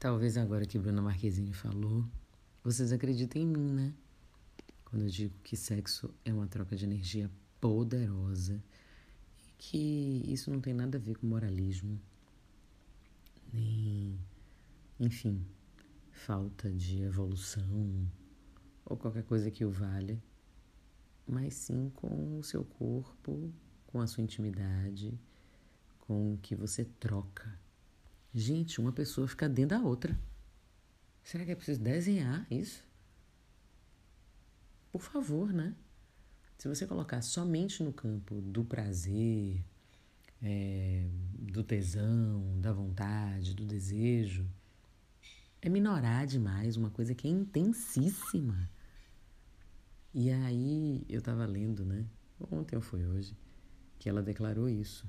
Talvez agora que Bruna Marquezine falou, vocês acreditem em mim, né? Quando eu digo que sexo é uma troca de energia poderosa e que isso não tem nada a ver com moralismo, nem, enfim, falta de evolução ou qualquer coisa que o valha, mas sim com o seu corpo, com a sua intimidade, com o que você troca Gente, uma pessoa fica dentro da outra. Será que é preciso desenhar isso? Por favor, né? Se você colocar somente no campo do prazer, é, do tesão, da vontade, do desejo, é minorar demais uma coisa que é intensíssima. E aí eu tava lendo, né? Ontem ou foi hoje, que ela declarou isso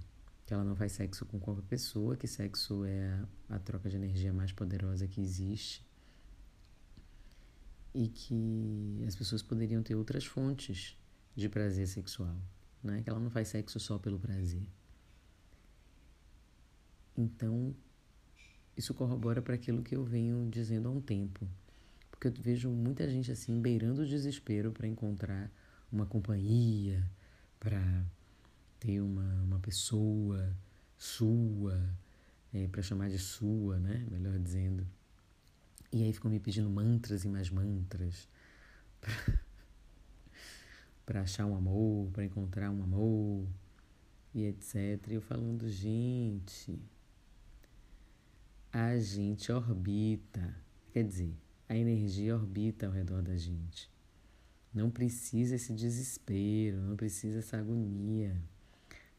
que ela não faz sexo com qualquer pessoa, que sexo é a, troca de energia mais poderosa que existe e que as pessoas poderiam ter outras fontes de prazer sexual, né? Que ela não faz sexo só pelo prazer. Então, isso corrobora para aquilo que eu venho dizendo há um tempo, porque eu vejo muita gente assim beirando o desespero para encontrar uma companhia, para ter uma, uma pessoa sua, é, para chamar de sua, né? Melhor dizendo. E aí ficam me pedindo mantras e mais mantras para achar um amor, para encontrar um amor e etc. E eu falando, gente, a gente orbita, quer dizer, a energia orbita ao redor da gente. Não precisa esse desespero, não precisa essa agonia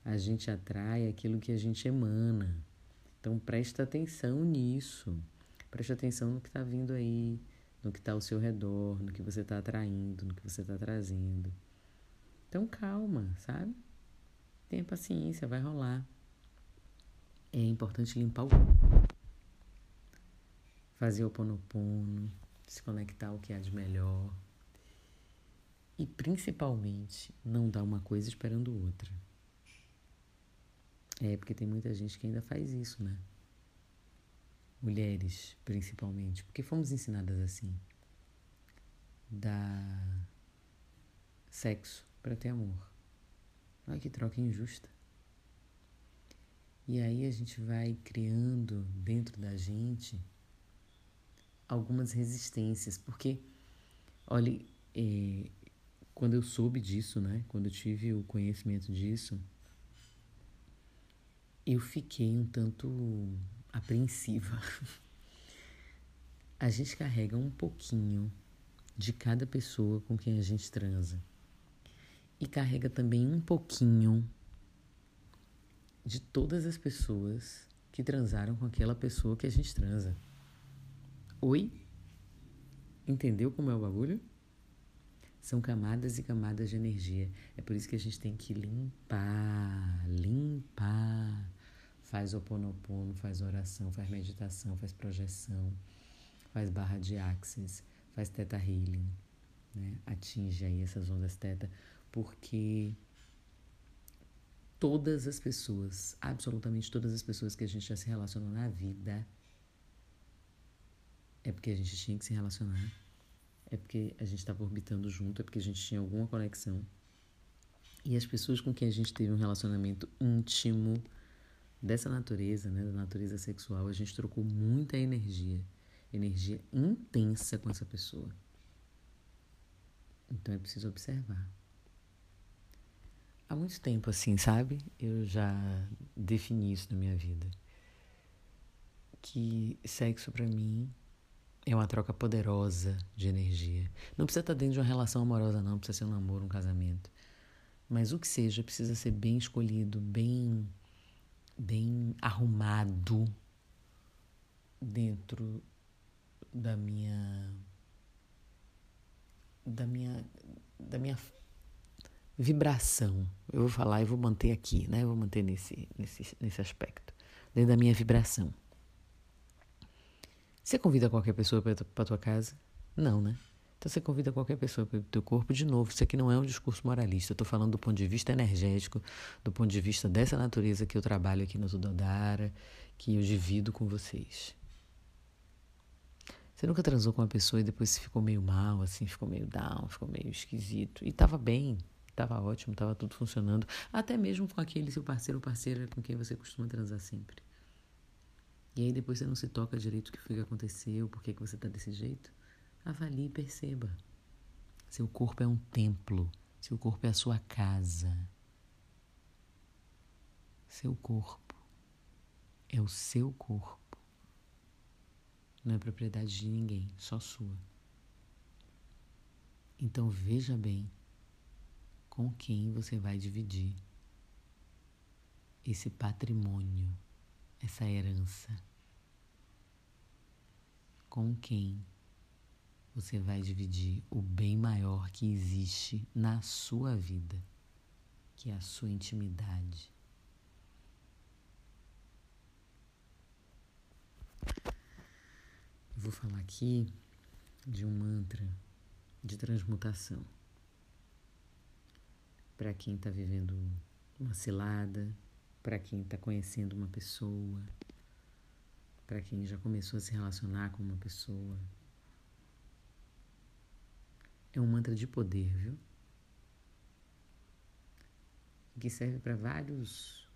a gente atrai aquilo que a gente emana. Então presta atenção nisso. Presta atenção no que está vindo aí, no que está ao seu redor, no que você está atraindo, no que você está trazendo. Então calma, sabe? Tenha paciência, vai rolar. É importante limpar o fazer o ponopono, se conectar ao que há de melhor. E principalmente, não dar uma coisa esperando outra. É, porque tem muita gente que ainda faz isso, né? Mulheres, principalmente, porque fomos ensinadas assim. Dar sexo para ter amor. Olha que troca injusta. E aí a gente vai criando dentro da gente algumas resistências, porque, olha, é, quando eu soube disso, né? Quando eu tive o conhecimento disso, eu fiquei um tanto apreensiva. A gente carrega um pouquinho de cada pessoa com quem a gente transa. E carrega também um pouquinho de todas as pessoas que transaram com aquela pessoa que a gente transa. Oi? Entendeu como é o bagulho? São camadas e camadas de energia. É por isso que a gente tem que limpar, limpar. Faz oponopono, faz oração, faz meditação, faz projeção, faz barra de axis, faz teta healing, né? Atinge aí essas ondas teta, porque todas as pessoas, absolutamente todas as pessoas que a gente já se relacionou na vida, é porque a gente tinha que se relacionar é porque a gente estava orbitando junto, é porque a gente tinha alguma conexão. E as pessoas com quem a gente teve um relacionamento íntimo dessa natureza, né, da natureza sexual, a gente trocou muita energia, energia intensa com essa pessoa. Então é preciso observar. Há muito tempo assim, sabe? Eu já defini isso na minha vida. Que sexo para mim é uma troca poderosa de energia. Não precisa estar dentro de uma relação amorosa, não. Precisa ser um namoro, um casamento. Mas o que seja, precisa ser bem escolhido, bem, bem arrumado dentro da minha da minha da minha vibração. Eu vou falar e vou manter aqui, né? Eu vou manter nesse nesse nesse aspecto, dentro da minha vibração. Você convida qualquer pessoa para tua casa? Não, né? Então você convida qualquer pessoa para o teu corpo. De novo, isso aqui não é um discurso moralista. Eu estou falando do ponto de vista energético, do ponto de vista dessa natureza que eu trabalho aqui no Tudodara, que eu divido com vocês. Você nunca transou com uma pessoa e depois ficou meio mal, assim, ficou meio down, ficou meio esquisito. E tava bem, tava ótimo, tava tudo funcionando. Até mesmo com aquele seu parceiro ou parceira com quem você costuma transar sempre. E aí depois você não se toca direito o que foi que aconteceu, por que, que você tá desse jeito. Avalie e perceba. Seu corpo é um templo. Seu corpo é a sua casa. Seu corpo é o seu corpo. Não é propriedade de ninguém, só sua. Então veja bem com quem você vai dividir esse patrimônio, essa herança. Com quem você vai dividir o bem maior que existe na sua vida, que é a sua intimidade. Vou falar aqui de um mantra de transmutação. Para quem está vivendo uma cilada, para quem está conhecendo uma pessoa, para quem já começou a se relacionar com uma pessoa. É um mantra de poder, viu? Que serve para vários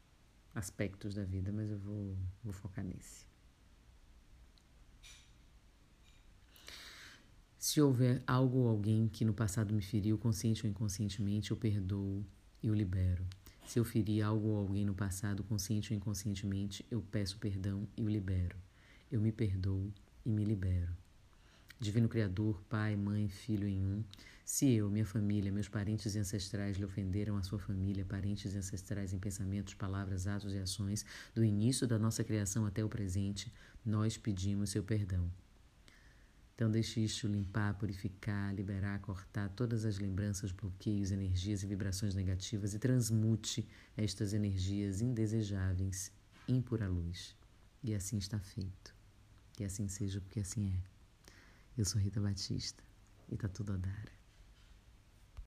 aspectos da vida, mas eu vou, vou focar nesse. Se houver algo ou alguém que no passado me feriu, consciente ou inconscientemente, eu perdoo e o libero. Se eu feri algo ou alguém no passado, consciente ou inconscientemente, eu peço perdão e o libero. Eu me perdoo e me libero. Divino Criador, Pai, Mãe, Filho em um, se eu, minha família, meus parentes ancestrais lhe ofenderam a sua família, parentes ancestrais em pensamentos, palavras, atos e ações, do início da nossa criação até o presente, nós pedimos seu perdão. Então, deixe isto limpar, purificar, liberar, cortar todas as lembranças, bloqueios, energias e vibrações negativas e transmute estas energias indesejáveis em pura luz. E assim está feito. E assim seja, porque assim é. Eu sou Rita Batista e tá tudo a dar.